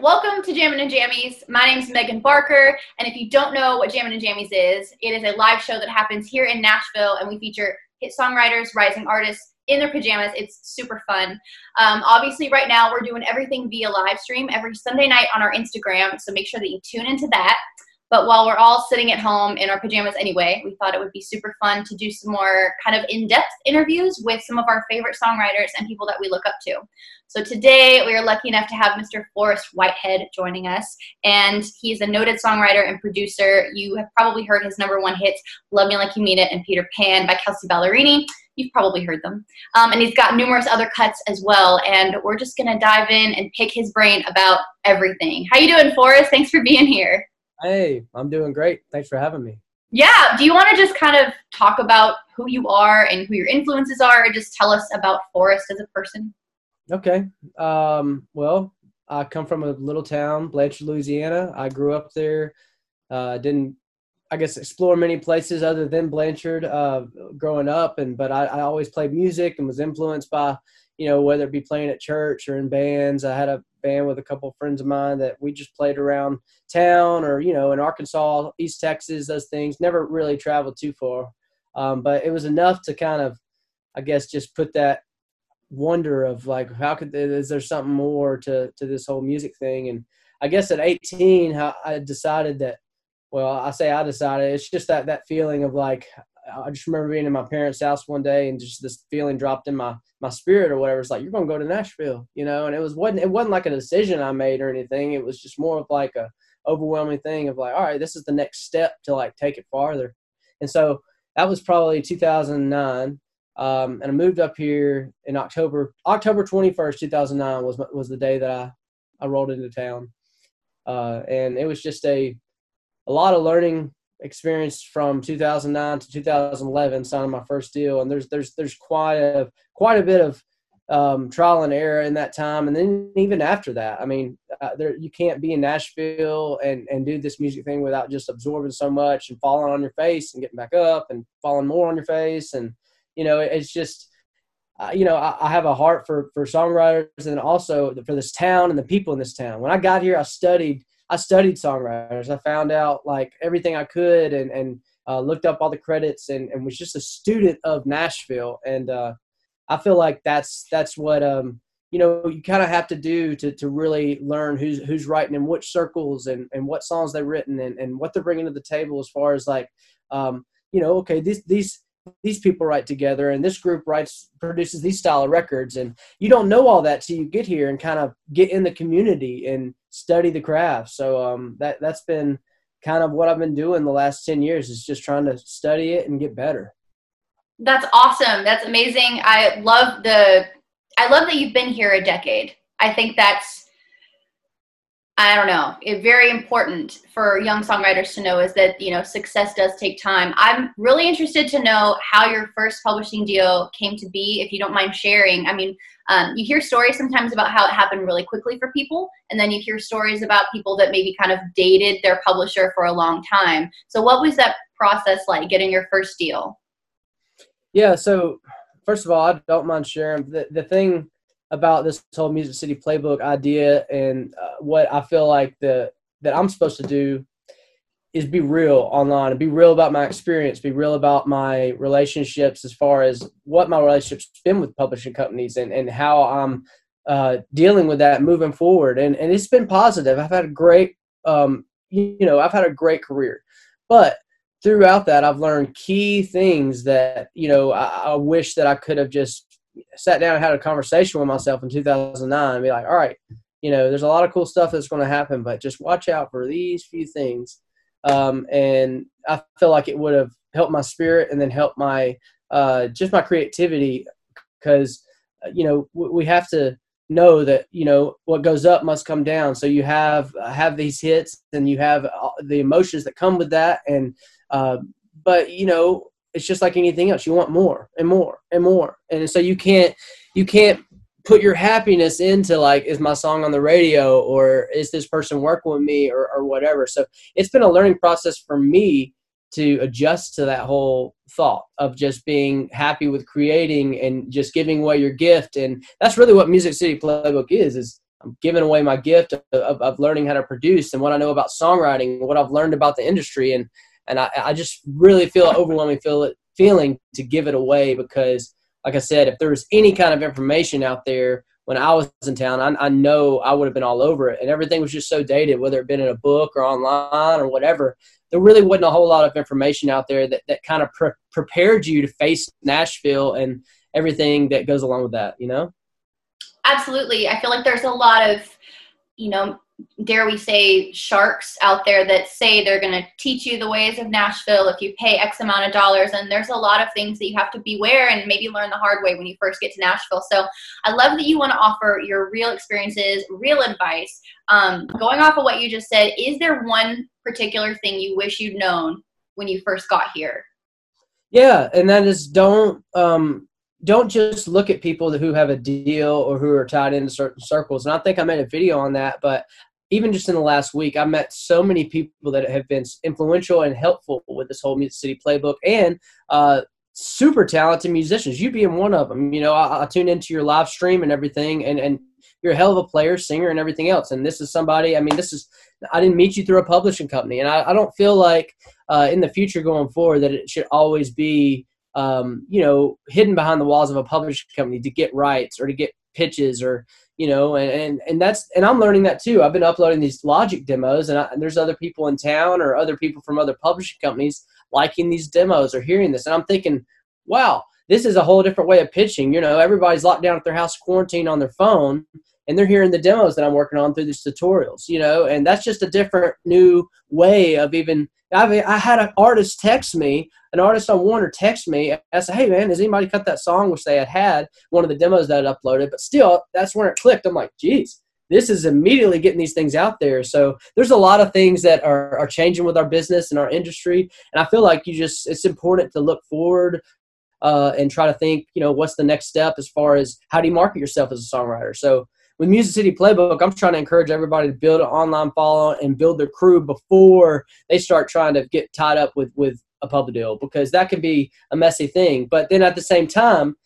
welcome to Jammin' and Jammies. My name is Megan Barker, and if you don't know what Jammin' and Jammies is, it is a live show that happens here in Nashville, and we feature hit songwriters, rising artists in their pajamas. It's super fun. Um, obviously, right now we're doing everything via live stream every Sunday night on our Instagram, so make sure that you tune into that. But while we're all sitting at home in our pajamas anyway, we thought it would be super fun to do some more kind of in depth interviews with some of our favorite songwriters and people that we look up to. So today we are lucky enough to have Mr. Forrest Whitehead joining us. And he's a noted songwriter and producer. You have probably heard his number one hits, Love Me Like You Mean It and Peter Pan by Kelsea Ballerini. You've probably heard them. Um, and he's got numerous other cuts as well. And we're just to dive in and pick his brain about everything. How you doing, Forrest? Thanks for being here. Hey, I'm doing great. Thanks for having me. Yeah. Do you want to just kind of talk about who you are and who your influences are, or just tell us about Forrest as a person? Okay. Um, well, I come from a little town, Blanchard, Louisiana. I grew up there. Uh, didn't, I guess, explore many places other than Blanchard uh, growing up, and but I, I always played music and was influenced by, you know, whether it be playing at church or in bands. I had a band with a couple of friends of mine that we just played around town or you know in arkansas east texas those things. Never really traveled too far. Um, but it was enough to kind of i guess just put that wonder of like how could is there something more to to this whole music thing? And i guess at 18 i decided that well i say i decided it's just that that feeling of like I just remember being in my parents' house one day and just this feeling dropped in my my spirit or whatever. It's like you're gonna go to Nashville, you know. And it was wasn't it wasn't like a decision I made or anything. It was just more of like a overwhelming thing of like, all right, this is the next step to like take it farther. And so that was probably 2009. Um, and I moved up here in October October 21st, 2009 was was the day that I I rolled into town. Uh, and it was just a a lot of learning experience from 2009 to 2011 signing my first deal. And there's there's there's quite a quite a bit of um, trial and error in that time. And then even after that i mean uh, there you can't be in nashville and and do this music thing without just absorbing so much and falling on your face and getting back up and falling more on your face. And you know it's just uh, you know I, I have a heart for for songwriters and also for this town and the people in this town. When i got here i studied I studied songwriters. I found out like everything I could and and uh, looked up all the credits and, and was just a student of Nashville. And uh, I feel like that's that's what um, you know you kind of have to do to, to really learn who's who's writing in which circles and, and what songs they've written and, and what they're bringing to the table as far as like um, you know okay these these these people write together and this group writes produces these style of records. And you don't know all that till you get here and kind of get in the community and study the craft. So um, that that's been kind of what i've been doing the last 10 years is just trying to study it and get better. That's awesome. That's amazing. I love the i love that you've been here a decade. I think that's I don't know, it, very important for young songwriters to know is that, you know, success does take time. I'm really interested to know how your first publishing deal came to be, if you don't mind sharing. I mean, um, you hear stories sometimes about how it happened really quickly for people, and then you hear stories about people that maybe kind of dated their publisher for a long time. So, what was that process like getting your first deal? Yeah, so first of all, I don't mind sharing. The, the thing about this whole Music City playbook idea and uh, what I feel like the that I'm supposed to do is be real online and be real about my experience, be real about my relationships as far as what my relationship's been with publishing companies and, and how I'm uh, dealing with that moving forward. And, and it's been positive. I've had a great, um, you know, I've had a great career, but throughout that, I've learned key things that, you know, I, I wish that I could have just sat down and had a conversation with myself in 2009 and be like, all right, you know, there's a lot of cool stuff that's going to happen, but just watch out for these few things. Um, and I feel like it would have helped my spirit and then helped my uh, just my creativity because uh, you know we have to know that you know what goes up must come down. So you have uh, have these hits and you have uh, the emotions that come with that, and uh, but you know it's just like anything else. You want more and more and more. And so you can't you can't put your happiness into like is my song on the radio or is this person working with me or, or whatever. So it's been a learning process for me to adjust to that whole thought of just being happy with creating and just giving away your gift. And that's really what music city playbook is is I'm giving away my gift of, of, of, learning how to produce and what I know about songwriting, what I've learned about the industry, and and I, I just really feel an overwhelming feel it, feeling to give it away because, like I said, if there was any kind of information out there when I was in town, I, I know I would have been all over it, and everything was just so dated, whether it been in a book or online or whatever. There really wasn't a whole lot of information out there that that kind of pre- prepared you to face Nashville and everything that goes along with that. You know. Absolutely. I feel like there's a lot of, you know, dare we say sharks out there that say they're going to teach you the ways of Nashville if you pay X amount of dollars. And there's a lot of things that you have to beware and maybe learn the hard way when you first get to Nashville. So I love that you want to offer your real experiences, real advice. Um, going off of what you just said, is there one particular thing you wish you'd known when you first got here? Yeah, and that is don't um, don't just look at people who have a deal or who are tied into certain circles. And I think I made a video on that, but even just in the last week, I met so many people that have been influential and helpful with this whole Music City playbook and uh, super talented musicians. You being one of them. You know, I, I tune into your live stream and everything, and, and you're a hell of a player, singer, and everything else. And this is somebody, I mean, this is, I didn't meet you through a publishing company. And I, I don't feel like uh, in the future going forward that it should always be um, you know, hidden behind the walls of a publishing company to get rights or to get pitches or you know, and, and, and that's and I'm learning that too. I've been uploading these Logic demos, and, I, and there's other people in town or other people from other publishing companies liking these demos or hearing this, and I'm thinking, wow, this is a whole different way of pitching. You know, everybody's locked down at their house, quarantine on their phone, and they're hearing the demos that I'm working on through these tutorials. You know, and that's just a different new way of even. I've, I had an artist text me an artist on Warner text me and said, "Hey man, has anybody cut that song?" Which they had had one of the demos that I uploaded, but still, that's when it clicked. I'm like, "Geez, this is immediately getting these things out there." So there's a lot of things that are are changing with our business and our industry, and I feel like you just it's important to look forward. Uh, and try to think, you know, what's the next step as far as how do you market yourself as a songwriter? So with Music City Playbook, I'm trying to encourage everybody to build an online follow and build their crew before they start trying to get tied up with with a pub deal because that can be a messy thing. But then at the same time,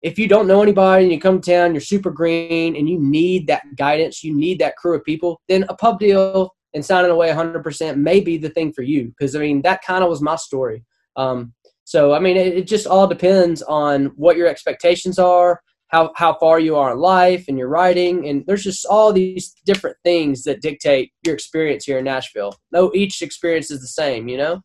if you don't know anybody and you come to town, you're super green and you need that guidance, you need that crew of people, then a pub deal and signing away 100% may be the thing for you. Because, I mean, that kind of was my story. Um, so, I mean, it, it, just all depends on what your expectations are, how, how far you are in life and your writing. And there's just all these different things that dictate your experience here in Nashville. No, each experience is the same, you know?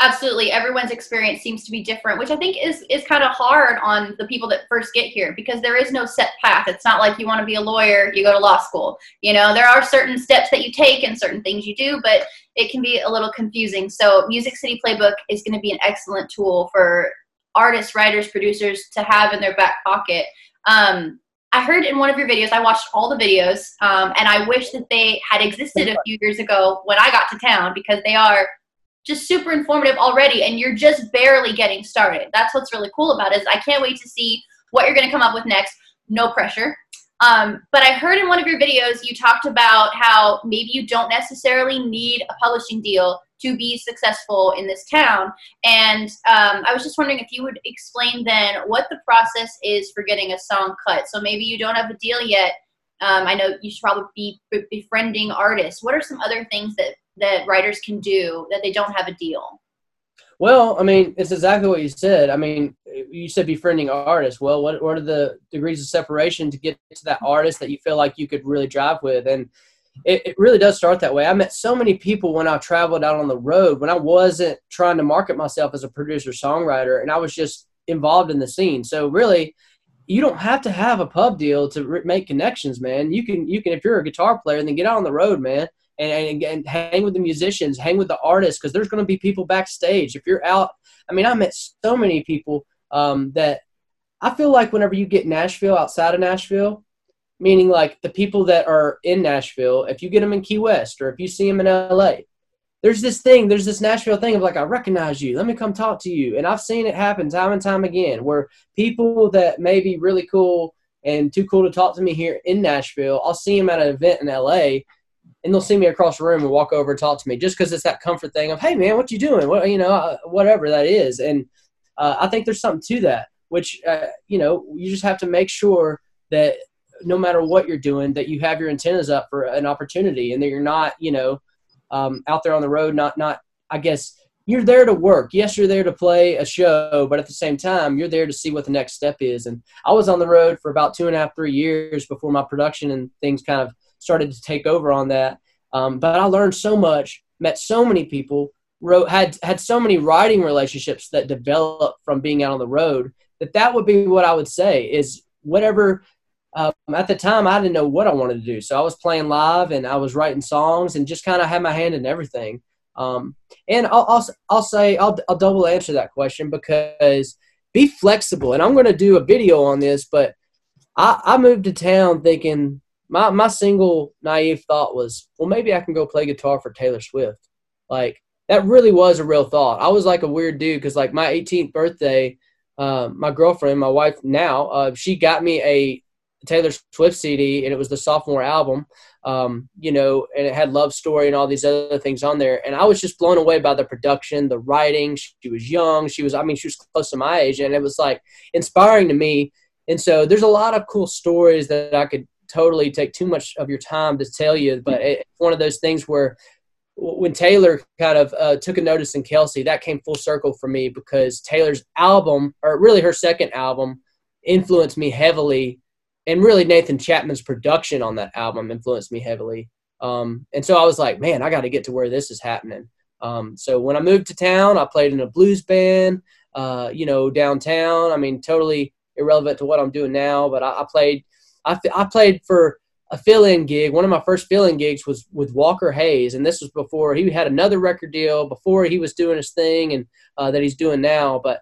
absolutely everyone's experience seems to be different which i think is is kind of hard on the people that first get here because there is no set path it's not like you want to be a lawyer you go to law school you know there are certain steps that you take and certain things you do but it can be a little confusing so music city playbook is going to be an excellent tool for artists writers producers to have in their back pocket um, I heard in one of your videos, I watched all the videos, um, and I wish that they had existed a few years ago when I got to town because they are just super informative already and you're just barely getting started. That's what's really cool about it is I can't wait to see what you're going to come up with next. No pressure. Um, but I heard in one of your videos you talked about how maybe you don't necessarily need a publishing deal to be successful in this town. And um, I was just wondering if you would explain then what the process is for getting a song cut. So maybe you don't have a deal yet. Um, I know you should probably be befriending artists. What are some other things that that writers can do that they don't have a deal? Well, I mean, it's exactly what you said. I mean, you said befriending artists. Well, what what are the degrees of separation to get to that artist that you feel like you could really drive with? And it, it really does start that way. I met so many people when I traveled out on the road when I wasn't trying to market myself as a producer songwriter, and I was just involved in the scene. So really, you don't have to have a pub deal to make connections, man. You can you can if you're a guitar player, then get out on the road, man and, and, and hang with the musicians, hang with the artists, because there's going to be people backstage. If you're out, I mean, I met so many people um, that I feel like whenever you get Nashville outside of Nashville, meaning like the people that are in Nashville, if you get them in Key West or if you see them in LA, there's this thing, there's this Nashville thing of like, I recognize you, let me come talk to you. And I've seen it happen time and time again where people that may be really cool and too cool to talk to me here in Nashville, I'll see them at an event in LA and they'll see me across the room and walk over and talk to me just because it's that comfort thing of hey man what you doing what you know uh, whatever that is and uh, i think there's something to that which uh, you know you just have to make sure that no matter what you're doing, that you have your antennas up for an opportunity, and that you're not, you know, um, out there on the road, not not. I guess you're there to work. Yes, you're there to play a show, but at the same time, you're there to see what the next step is. And I was on the road for about two and a half, three years before my production and things kind of started to take over on that. Um, but I learned so much, met so many people, wrote had had so many writing relationships that developed from being out on the road that that would be what I would say is whatever. Um, at the time, I didn't know what I wanted to do, so I was playing live and I was writing songs and just kind of had my hand in everything. Um, and I'll, I'll, I'll say I'll, I'll double answer that question because be flexible. And I'm going to do a video on this, but I, I moved to town thinking my my single naive thought was, well, maybe I can go play guitar for Taylor Swift. Like that really was a real thought. I was like a weird dude because like my 18th birthday, uh, my girlfriend, my wife now, uh, she got me a Taylor Swift CD, and it was the sophomore album. Um, you know, and it had love story and all these other things on there. And I was just blown away by the production, the writing. She was young. She was, I mean, she was close to my age, and it was like inspiring to me. And so there's a lot of cool stories that I could totally take too much of your time to tell you, but it's one of those things where when Taylor kind of uh, took a notice in Kelsea, that came full circle for me because Taylor's album, or really her second album, influenced me heavily, and really Nathan Chapman's production on that album influenced me heavily. Um, and so I was like, man, I got to get to where this is happening. Um, so when I moved to town, I played in a blues band, uh, you know, downtown. I mean, totally irrelevant to what I'm doing now, but I, I played I, I played for a fill-in gig. One of my first fill-in gigs was with Walker Hayes, and this was before he had another record deal, before he was doing his thing, and uh, that he's doing now. But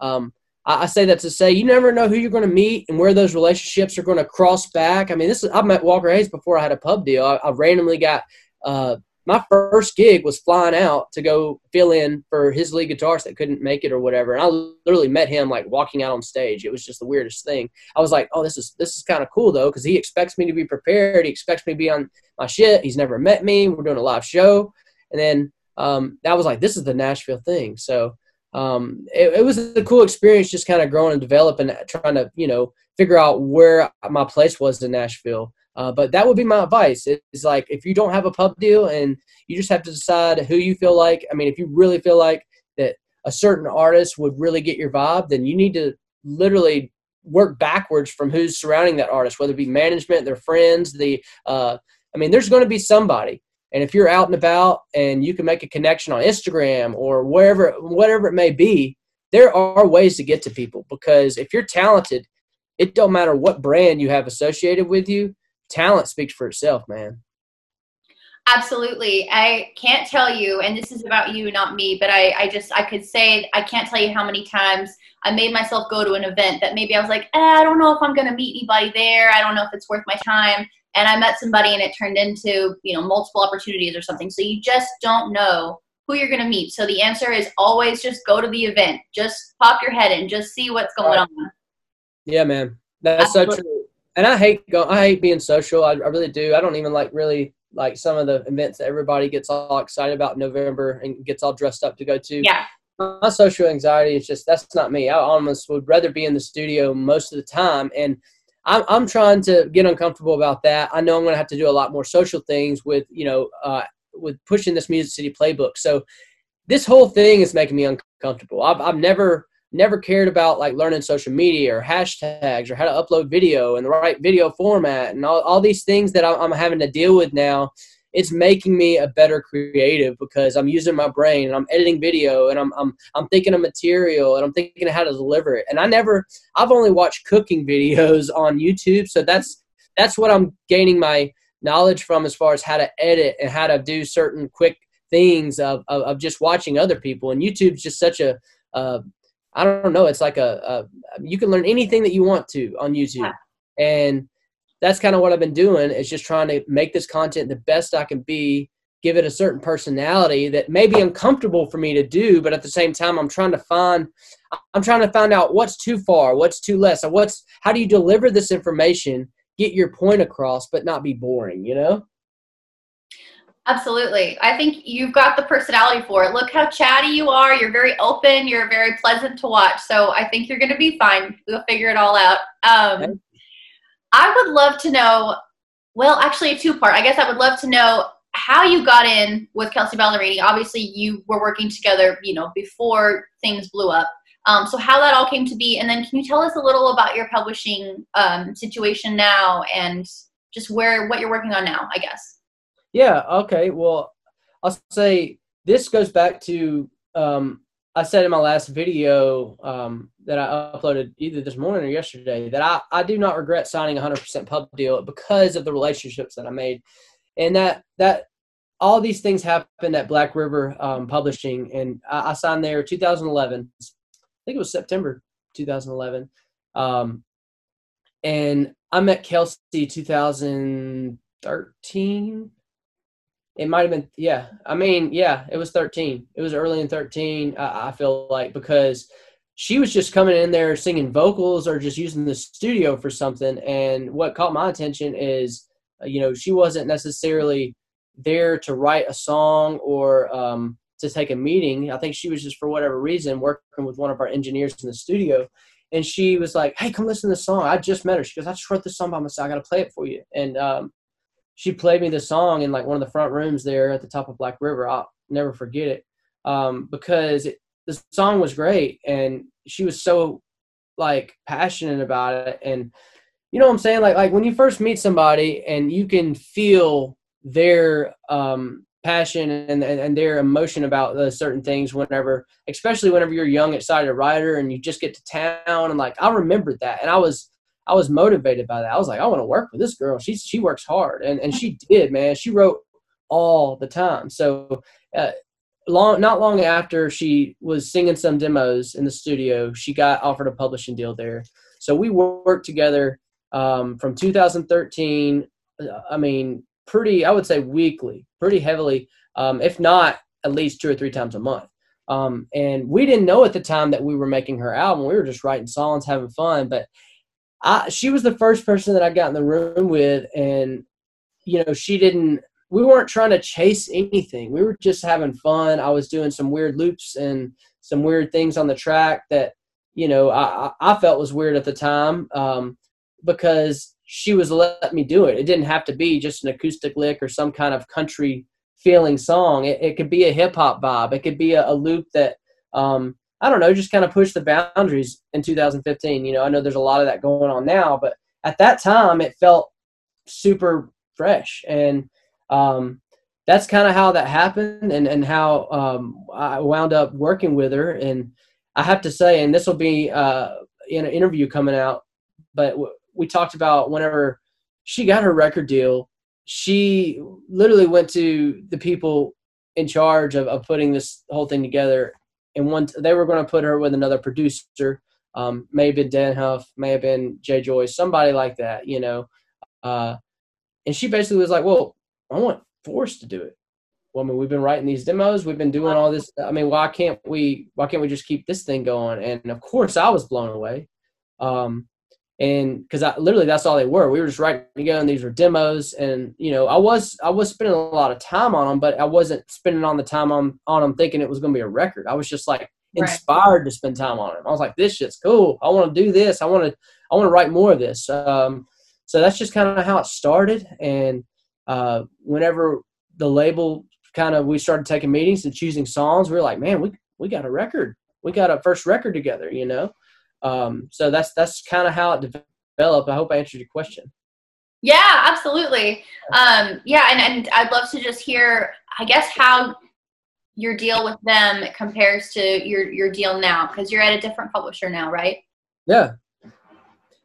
um, I, I, say that to say you never know who you're going to meet and where those relationships are going to cross back. I mean, this is I met Walker Hayes before I had a pub deal. I, I randomly got uh, my first gig was flying out to go fill in for his lead guitarist that couldn't make it or whatever. And I literally met him like walking out on stage. It was just the weirdest thing. I was like, oh, this is this is kind of cool though, because he expects me to be prepared. He expects me to be on my shit. He's never met me. We're doing a live show, and then um, I was like, this is the Nashville thing. So um, it, it was a cool experience, just kind of growing and developing, trying to you know figure out where my place was in Nashville. Uh, but that would be my advice. It's like if you don't have a pub deal and you just have to decide who you feel like. I mean, if you really feel like that a certain artist would really get your vibe, then you need to literally work backwards from who's surrounding that artist, whether it be management, their friends, the. Uh, I mean, there's going to be somebody. And if you're out and about and you can make a connection on Instagram or wherever, whatever it may be, there are ways to get to people because if you're talented, it don't matter what brand you have associated with you talent speaks for itself, man. Absolutely. I can't tell you, and this is about you, not me, but I, I just, I could say, I can't tell you how many times I made myself go to an event that maybe I was like, eh, I don't know if I'm going to meet anybody there. I don't know if it's worth my time. And I met somebody and it turned into, you know, multiple opportunities or something. So you just don't know who you're going to meet. So the answer is always just go to the event. Just pop your head in, just see what's going on. Yeah, man. That's so true and I hate go, I hate being social. I, I really do. I don't even like really like some of the events that everybody gets all excited about in November and gets all dressed up to go to. Yeah. My social anxiety is just that's not me. I almost would rather be in the studio most of the time, and I'm I'm trying to get uncomfortable about that. I know I'm going to have to do a lot more social things with you know uh, with pushing this Music City playbook. So this whole thing is making me uncomfortable. I've I've never never cared about like learning social media or hashtags or how to upload video in the right video format and all, all these things that I'm having to deal with now it's making me a better creative because I'm using my brain and I'm editing video and I'm, I'm, I'm thinking of material and I'm thinking of how to deliver it. And I never, I've only watched cooking videos on YouTube. So that's, that's what I'm gaining my knowledge from as far as how to edit and how to do certain quick things of, of, of just watching other people. And YouTube's just such a, uh, I don't know. It's like a, a you can learn anything that you want to on YouTube, yeah. and that's kind of what I've been doing. Is just trying to make this content the best I can be, give it a certain personality that may be uncomfortable for me to do, but at the same time, I'm trying to find, I'm trying to find out what's too far, what's too less, and what's how do you deliver this information, get your point across, but not be boring. You know. Absolutely. I think you've got the personality for it. Look how chatty you are. You're very open. You're very pleasant to watch. So I think you're going to be fine. We'll figure it all out. Um, I would love to know. Well, actually, a two part. I guess I would love to know how you got in with Kelsea Ballerini. Obviously, you were working together, you know, before things blew up. Um, so how that all came to be, and then can you tell us a little about your publishing um, situation now, and just where what you're working on now? I guess. Yeah. Okay. Well, I'll say this goes back to um, I said in my last video um, that I uploaded either this morning or yesterday that I, I do not regret signing a 100% pub deal because of the relationships that I made and that that all these things happened at Black River um, Publishing, and I, I, signed there 2011. I think it was September 2011, um, and I met Kelsea 2013. It might have been, yeah. I mean, yeah, it was 13. It was early in 13. I, I feel like because she was just coming in there singing vocals or just using the studio for something. And what caught my attention is uh, you know, she wasn't necessarily there to write a song or um, to take a meeting. I think she was just for whatever reason working with one of our engineers in the studio. And she was like, "Hey, come listen to the song." I just met her. She goes, "I just wrote this song by myself. I got to play it for you." And um, she played me the song in like one of the front rooms there at the top of Black River. I'll never forget it um, because it, the song was great, and she was so like passionate about it. And you know what I'm saying? Like like when you first meet somebody and you can feel their um, passion and, and, and their emotion about the certain things whenever especially whenever you're young excited writer and you just get to town and like I remembered that and I was I was motivated by that. I was like, I want to work with this girl. She she works hard, and and she did, man. She wrote all the time. So, uh, long not long after she was singing some demos in the studio, she got offered a publishing deal there. So we worked together um, from 2013. Uh, I mean, pretty, I would say weekly, pretty heavily, um, if not at least two or three times a month. Um, and we didn't know at the time that we were making her album. We were just writing songs, having fun. But I, she was the first person that I got in the room with, and you know, she didn't. We weren't trying to chase anything. We were just having fun. I was doing some weird loops and some weird things on the track that you know I, I felt was weird at the time. Um, because she was letting me do it. It didn't have to be just an acoustic lick or some kind of country feeling song. It, it could be a hip hop vibe. It could be a, a loop that, um, I don't know, just kind of pushed the boundaries in 2015. You know, I know there's a lot of that going on now, but at that time it felt super fresh. And um, that's kind of how that happened and, and how um, I wound up working with her. And I have to say, and this will be uh, in an interview coming out, but w- we talked about whenever she got her record deal, she literally went to the people in charge of, of putting this whole thing together. And once they were going to put her with another producer. Um, may have been Dann Huff, may have been Jay Joyce, somebody like that, you know. Uh, and she basically was like, "Well, I want Forrest to do it. Well, I mean, we've been writing these demos, we've been doing all this. I mean, why can't we? Why can't we just keep this thing going?" And of course, I was blown away. Um, and because I literally that's all they were. We were just writing together, and these were demos. And you know, I was I was spending a lot of time on them, but I wasn't spending on the time on on them thinking it was going to be a record. I was just like inspired right. to spend time on them. I was like, this shit's cool. I want to do this. I want to I want to write more of this. Um, so that's just kind of how it started. And uh, whenever the label kind of we started taking meetings and choosing songs, we were like, man, we we got a record. We got a first record together, you know. Um, so that's that's kind of how it developed. I hope I answered your question. Yeah, absolutely. Um, yeah, and, and I'd love to just hear, I guess, how your deal with them compares to your your deal now, because you're at a different publisher now, right? Yeah,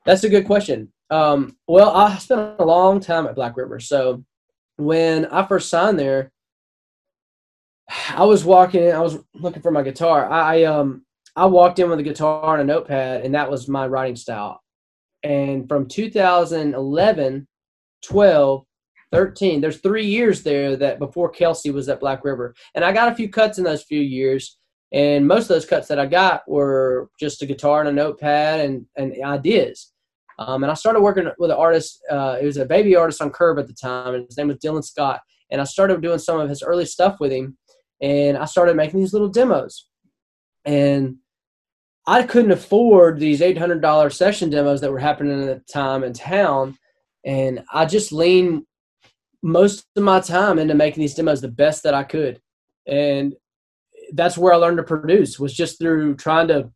that's a good question. Um, well, I spent a long time at Black River, so when I first signed there, I was walking. I was looking for my guitar. I um I walked in with a guitar and a notepad, and that was my writing style. And from 2011, 12, 13, there's three years there that before Kelsea was at Black River. And I got a few cuts in those few years. And most of those cuts that I got were just a guitar and a notepad and, and ideas. Um, and I started working with an artist. Uh, it was a baby artist on Curb at the time, and his name was Dylan Scott. And I started doing some of his early stuff with him. And I started making these little demos. And I couldn't afford these eight hundred dollar session demos that were happening at the time in town, and I just leaned most of my time into making these demos the best that I could, and that's where I learned to produce was just through trying to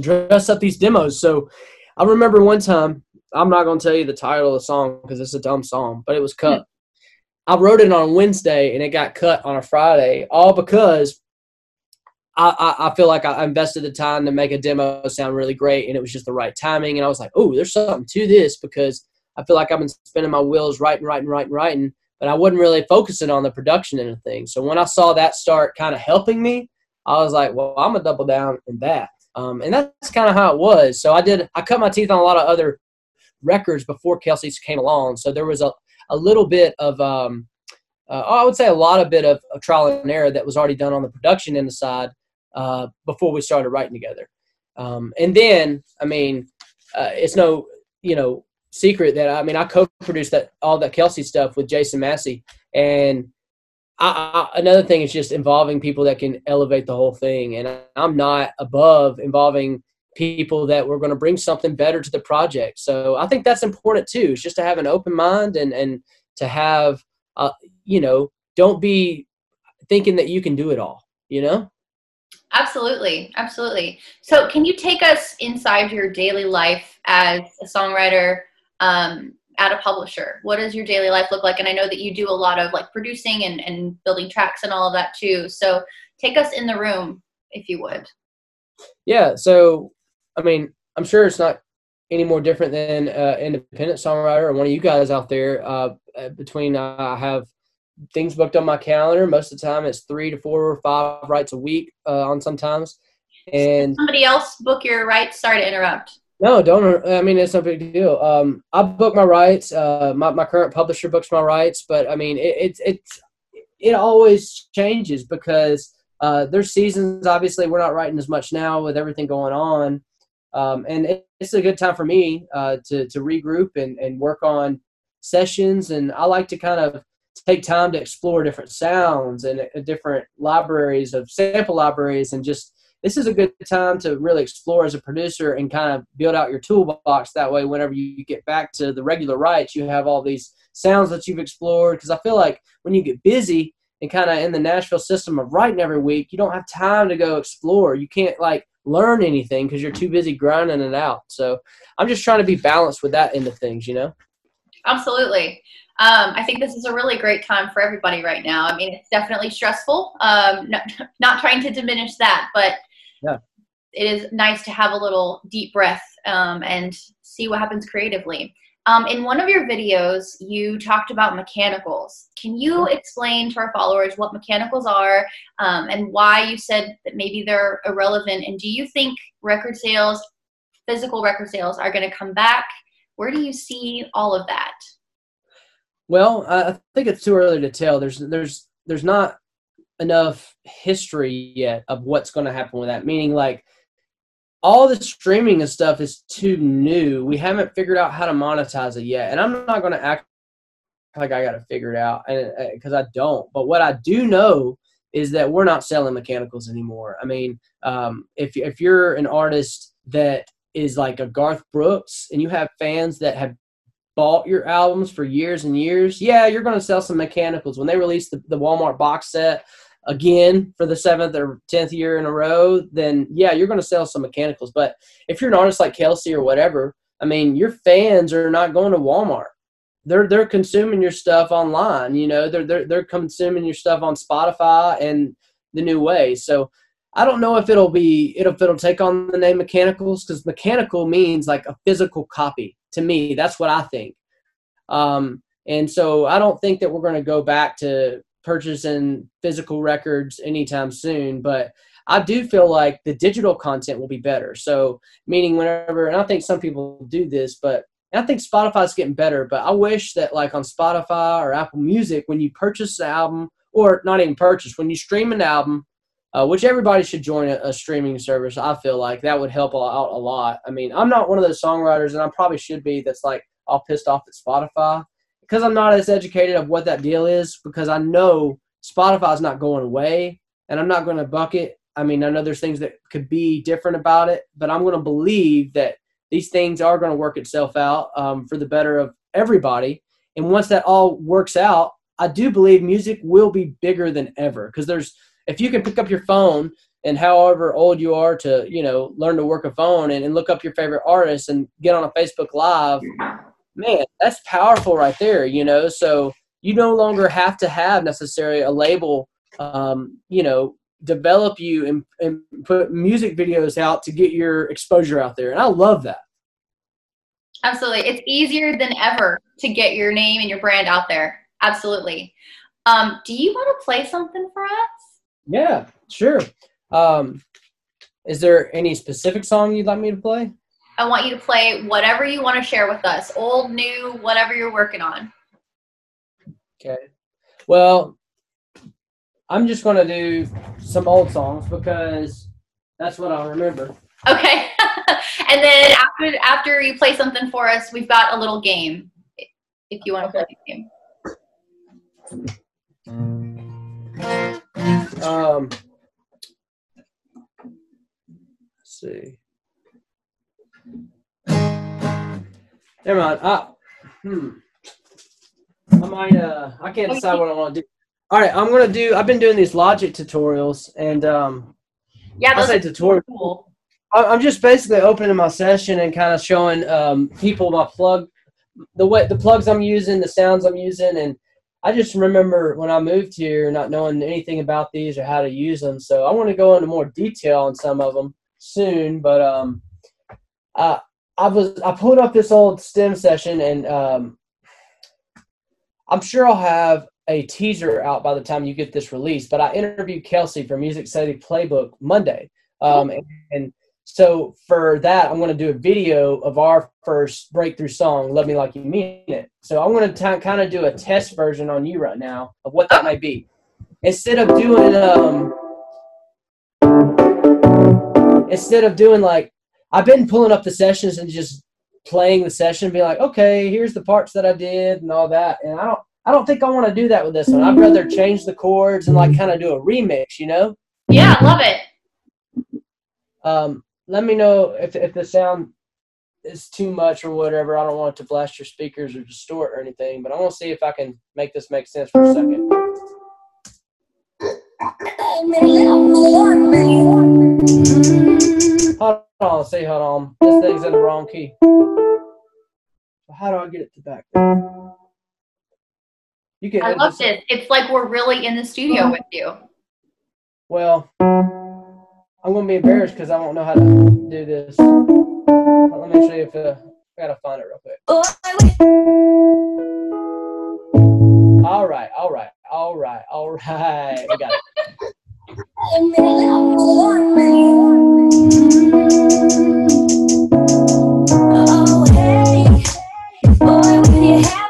dress up these demos. So I remember one time I'm not going to tell you the title of the song because it's a dumb song, but it was cut. Hmm. I wrote it on Wednesday and it got cut on a Friday, all because I, I, feel like I invested the time to make a demo sound really great and it was just the right timing. And I was like, oh, there's something to this because I feel like I've been spinning my wheels writing, writing, writing, writing, but I wasn't really focusing on the production and thing. So when I saw that start kind of helping me, I was like, well, I'm gonna double down in that. Um, and that's kind of how it was. So I did, I cut my teeth on a lot of other records before Kelsea's came along. So there was a, a little bit of, um, uh, I would say a lot of bit of, of, trial and error that was already done on the production end side uh, before we started writing together. Um, and then, I mean, uh, it's no, you know, secret that I mean, I co-produced that all that Kelsea stuff with Jason Massey, and I, I, another thing is just involving people that can elevate the whole thing. And I'm not above involving people that we're going to bring something better to the project. So I think that's important too. It's just to have an open mind and and to have, uh, you know, don't be thinking that you can do it all. You know. Absolutely, absolutely. So, can you take us inside your daily life as a songwriter um, at a publisher? What does your daily life look like? And I know that you do a lot of like producing and, and building tracks and all of that too. So, take us in the room, if you would. Yeah. So, I mean, I'm sure it's not any more different than uh, independent songwriter or one of you guys out there. Uh, between uh, I have things booked on my calendar. Most of the time, it's three to four or five writes a week uh, on sometimes. And somebody else book your writes. Sorry to interrupt. No, don't. I mean, it's no big deal. Um, I book my writes. Uh, my my current publisher books my writes, but I mean, it it it, it always changes because uh, there's seasons. Obviously, we're not writing as much now with everything going on, um, and it, it's a good time for me uh, to to regroup and and work on sessions. And I like to kind of take time to explore different sounds and uh, different libraries of sample libraries and just this is a good time to really explore as a producer and kind of build out your toolbox. That way whenever you get back to the regular writes you have all these sounds that you've explored. Because i feel like when you get busy and kind of in the nashville system of writing every week you don't have time to go explore. You can't like learn anything because you're too busy grinding it out. So i'm just trying to be balanced with that end of things you know? Absolutely um, I think this is a really great time for everybody right now. I mean, it's definitely stressful. Um, not, not trying to diminish that, but yeah. it is nice to have a little deep breath um, and see what happens creatively. Um, in one of your videos, you talked about mechanicals. Can you explain to our followers what mechanicals are um, and why you said that maybe they're irrelevant? And do you think record sales, physical record sales, are going to come back? Where do you see all of that? Well, I think it's too early to tell. There's there's there's not enough history yet of what's going to happen with that. Meaning, like all the streaming and stuff is too new. We haven't figured out how to monetize it yet, and I'm not going to act like I got to figure it out and because uh, I don't. But what I do know is that we're not selling mechanicals anymore. I mean, um, if if you're an artist that is like a Garth Brooks and you have fans that have bought your albums for years and years, yeah, you're going to sell some mechanicals. When they release the, the Walmart box set again for the seventh or tenth year in a row, then yeah, you're going to sell some mechanicals. But if you're an artist like Kelsea or whatever, I mean, your fans are not going to Walmart. They're they're consuming your stuff online. You know, they're they're they're consuming your stuff on Spotify and the new way. So I don't know if it'll be it'll, if it'll take on the name mechanicals because mechanical means like a physical copy to me. That's what I think. Um, and so I don't think that we're going to go back to purchasing physical records anytime soon. But I do feel like the digital content will be better. So meaning whenever, and I think some people do this, but I think Spotify's getting better. But I wish that like on Spotify or Apple Music, when you purchase the album, or not even purchase, when you stream an album, uh, which everybody should join a, a, streaming service. I feel like that would help out a lot. I mean, I'm not one of those songwriters, and I probably should be. That's like all pissed off at Spotify because I'm not as educated of what that deal is. Because I know Spotify is not going away, and I'm not going to bucket I mean, I know there's things that could be different about it, but I'm going to believe that these things are going to work itself out um, for the better of everybody. And once that all works out, I do believe music will be bigger than ever because there's if you can pick up your phone and however old you are to you know learn to work a phone and, and look up your favorite artists and get on a Facebook Live, man, that's powerful right there. You know, so you no longer have to have necessarily a label, um, you know, develop you and, and put music videos out to get your exposure out there. And I love that. Absolutely. It's easier than ever to get your name and your brand out there. Absolutely. Um, do you want to play something for us? Yeah, sure. Um, is there any specific song you'd like me to play? I want you to play whatever you want to share with us, old, new, whatever you're working on. Okay. Well, I'm just going to do some old songs because that's what I'll remember. Okay. and then after after you play something for us, we've got a little game. If you want to okay. play the game. Um, let's see. Never mind. I, hmm. I might. Uh, I can't decide what I want to do. All right, I'm gonna do. I've been doing these Logic tutorials, and um, yeah, I say tutorial. Cool. I'm just basically opening my session and kind of showing um, people my plug, the way the plugs I'm using, the sounds I'm using, and I just remember when I moved here not knowing anything about these or how to use them. So I want to go into more detail on some of them soon. But um, I I was I pulled up this old STEM session and um, I'm sure I'll have a teaser out by the time you get this released. But I interviewed Kelsea for Music City Playbook Monday, um, and, and so for that, I'm going to do a video of our first breakthrough song, "Love Me Like You Mean It." So I'm going to kind of do a test version on you right now of what that might be. Instead of doing um, instead of doing like I've been pulling up the sessions and just playing the session, and be like, okay, here's the parts that I did and all that, and I don't. I don't think I want to do that with this one. I'd rather change the chords and like kind of do a remix, you know? Yeah, love it. Um, let me know if if the sound is too much or whatever. I don't want it to blast your speakers or distort or anything, but I want to see if I can make this make sense for a second. Hold on, see, hold on. This thing's in the wrong key. So how do I get it to back there? You can. I love this. It's like we're really in the studio with you. Well. I'm gonna be embarrassed because I don't know how to do this. Let me see if uh, I gotta find it real quick. All right, all right, all right, all right. I got it.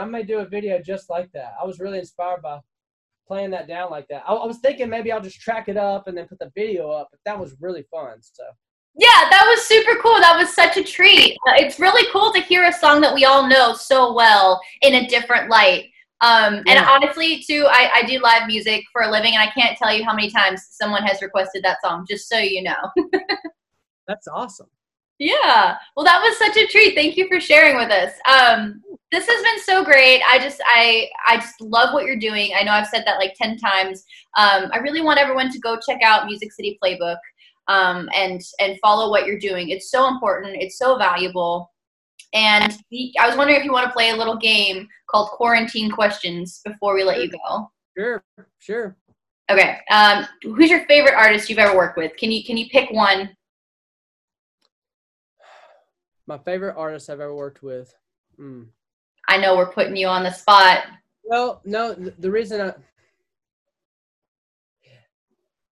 I may do a video just like that. I was really inspired by playing that down like that. I, I was thinking maybe I'll just track it up and then put the video up, but that was really fun. So Yeah, that was super cool. That was such a treat. Uh, It's really cool to hear a song that we all know so well in a different light. Um, and honestly, too, I, I do live music for a living, and I can't tell you how many times someone has requested that song, just so you know. that's awesome. Yeah. Well, that was such a treat. Thank you for sharing with us. Um, this has been so great. I just, I, I just love what you're doing. I know I've said that like ten times. Um, I really want everyone to go check out Music City Playbook um, and and follow what you're doing. It's so important. It's so valuable. And the, I was wondering if you want to play a little game called Quarantine Questions before we let you go. Sure, sure. Okay. Um, who's your favorite artist you've ever worked with? Can you can you pick one? My favorite artist I've ever worked with. Hmm. I know we're putting you on the spot. Well, no, the reason I,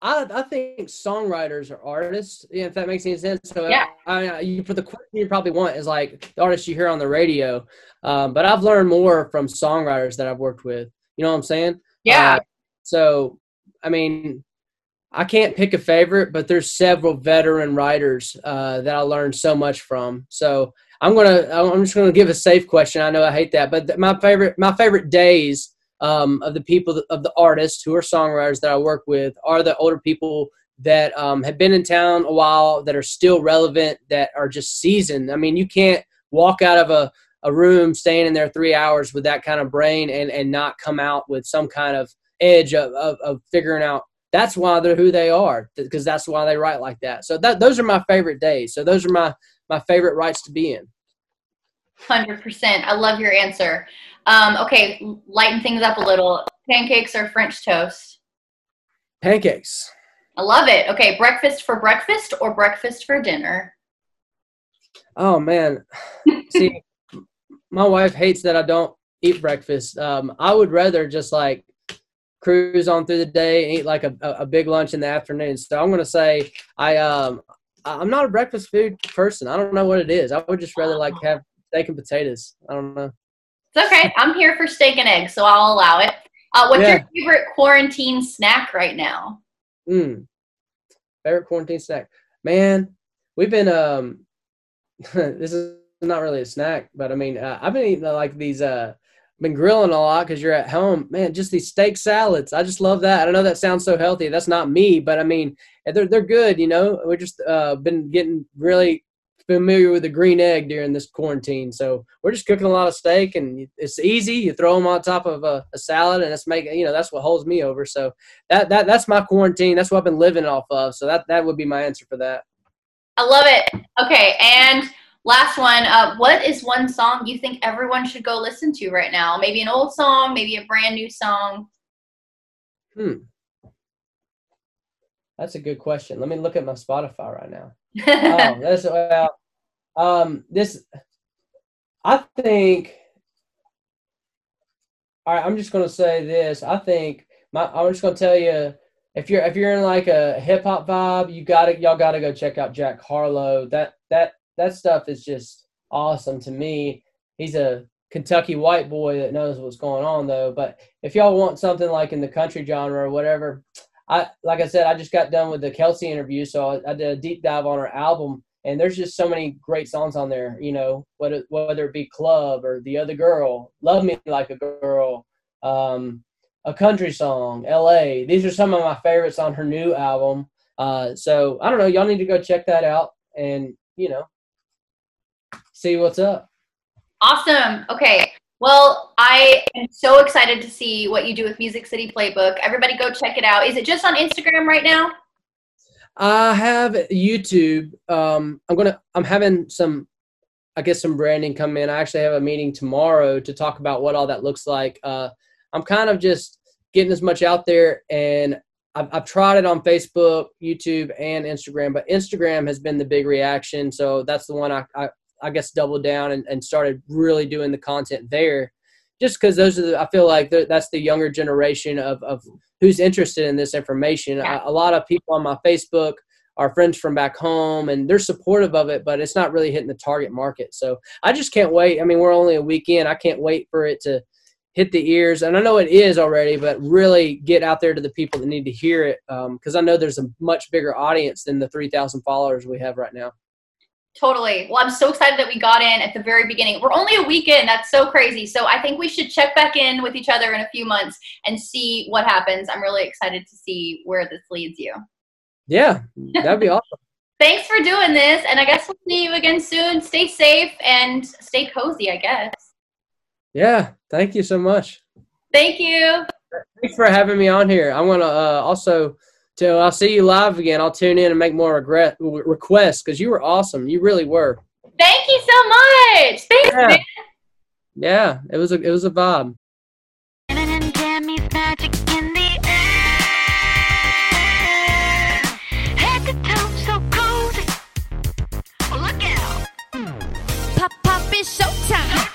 I, I think songwriters are artists. Yeah, if that makes any sense. So Yeah. I, I, you for the question you probably want is like the artists you hear on the radio. Um, but I've learned more from songwriters that I've worked with. You know what I'm saying? Yeah. Uh, so, I mean, I can't pick a favorite, but there's several veteran writers uh, that I learned so much from. So I'm gonna, I'm just gonna give a safe question. I know I hate that, but my favorite, my favorite days um, of the people of the artists who are songwriters that I work with are the older people that um, have been in town a while, that are still relevant, that are just seasoned. I mean, you can't walk out of a a room staying in there three hours with that kind of brain and and not come out with some kind of edge of, of, of figuring out that's why they're who they are because that's why they write like that so that those are my favorite days so those are my my favorite writes to be in Hundred percent. I love your answer. Um, okay, lighten things up a little. Pancakes or French toast? pancakes I love it. Okay, breakfast for breakfast or breakfast for dinner? oh man see my wife hates that i don't eat breakfast um i would rather just like cruise on through the day eat like a, a, big lunch in the afternoon so i'm gonna say i um i'm not a breakfast food person i don't know what it is i would just rather like have steak and potatoes i don't know It's okay. I'm here for steak and eggs, so I'll allow it. Uh, what's Yeah. your favorite quarantine snack right now? Mm. Favorite quarantine snack, man. We've been um, this is not really a snack, but I mean, uh, I've been eating uh, like these uh, been grilling a lot because you're at home, man. Just these steak salads. I just love that. I know that sounds so healthy. That's not me, but I mean, they're they're good. You know, we just uh been getting really familiar with the green egg during this quarantine, so we're just cooking a lot of steak, and it's easy. You throw them on top of a, a salad, and it's making you know that's what holds me over. So that that that's my quarantine. That's what I've been living off of. So that that would be my answer for that. I love it. Okay, and last one. Uh, what is one song you think everyone should go listen to right now? Maybe an old song, maybe a brand new song. Hmm. That's a good question. Let me look at my Spotify right now. oh, that's well. Um, this, I think. All right, I'm just gonna say this. I think my. I'm just gonna tell you, if you're if you're in like a hip hop vibe, you gotta y'all gotta go check out Jack Harlow. That that that stuff is just awesome to me. He's a Kentucky white boy that knows what's going on though. But if y'all want something like in the country genre or whatever, I like I said, I just got done with the Kelsea interview, so I, I did a deep dive on her album, and there's just so many great songs on there. You know, whether whether it be Club or The Other Girl, Love Me Like a Girl, um, a country song, L.A. These are some of my favorites on her new album. Uh, so I don't know. Y'all need to go check that out and you know see what's up. Awesome. Okay. Well, I am so excited to see what you do with Music City Playbook. Everybody go check it out. Is it just on Instagram right now? I have YouTube. Um, I'm gonna. I'm having some. I guess some branding come in. I actually have a meeting tomorrow to talk about what all that looks like. Uh, I'm kind of just getting as much out there, and I've, I've tried it on Facebook, YouTube, and Instagram. But Instagram has been the big reaction, so that's the one I, I I guess doubled down and, and started really doing the content there, just because those are the, I feel like that's the younger generation of of who's interested in this information. Yeah. A, a lot of people on my Facebook are friends from back home and they're supportive of it, but it's not really hitting the target market. So I just can't wait. I mean, we're only a weekend. I can't wait for it to hit the ears. And I know it is already, but really get out there to the people that need to hear it. Um, because I know there's a much bigger audience than the 3,000 followers we have right now. Totally. Well, I'm so excited that we got in at the very beginning. We're only a weekend. That's so crazy. So I think we should check back in with each other in a few months and see what happens. I'm really excited to see where this leads you. Yeah, that'd be awesome. Thanks for doing this. And I guess we'll see you again soon. Stay safe and stay cozy, I guess. Yeah, thank you so much. Thank you. Thanks for having me on here. I want to uh, also till I'll see you live again. I'll tune in and make more regret requests because you were awesome. You really were. Thank you so much. Thanks, Yeah. man. Yeah, it was a it was a vibe. Jamming and Tammy's magic in the air. Head to toe, so cozy. Look out. Pop, pop, it's showtime.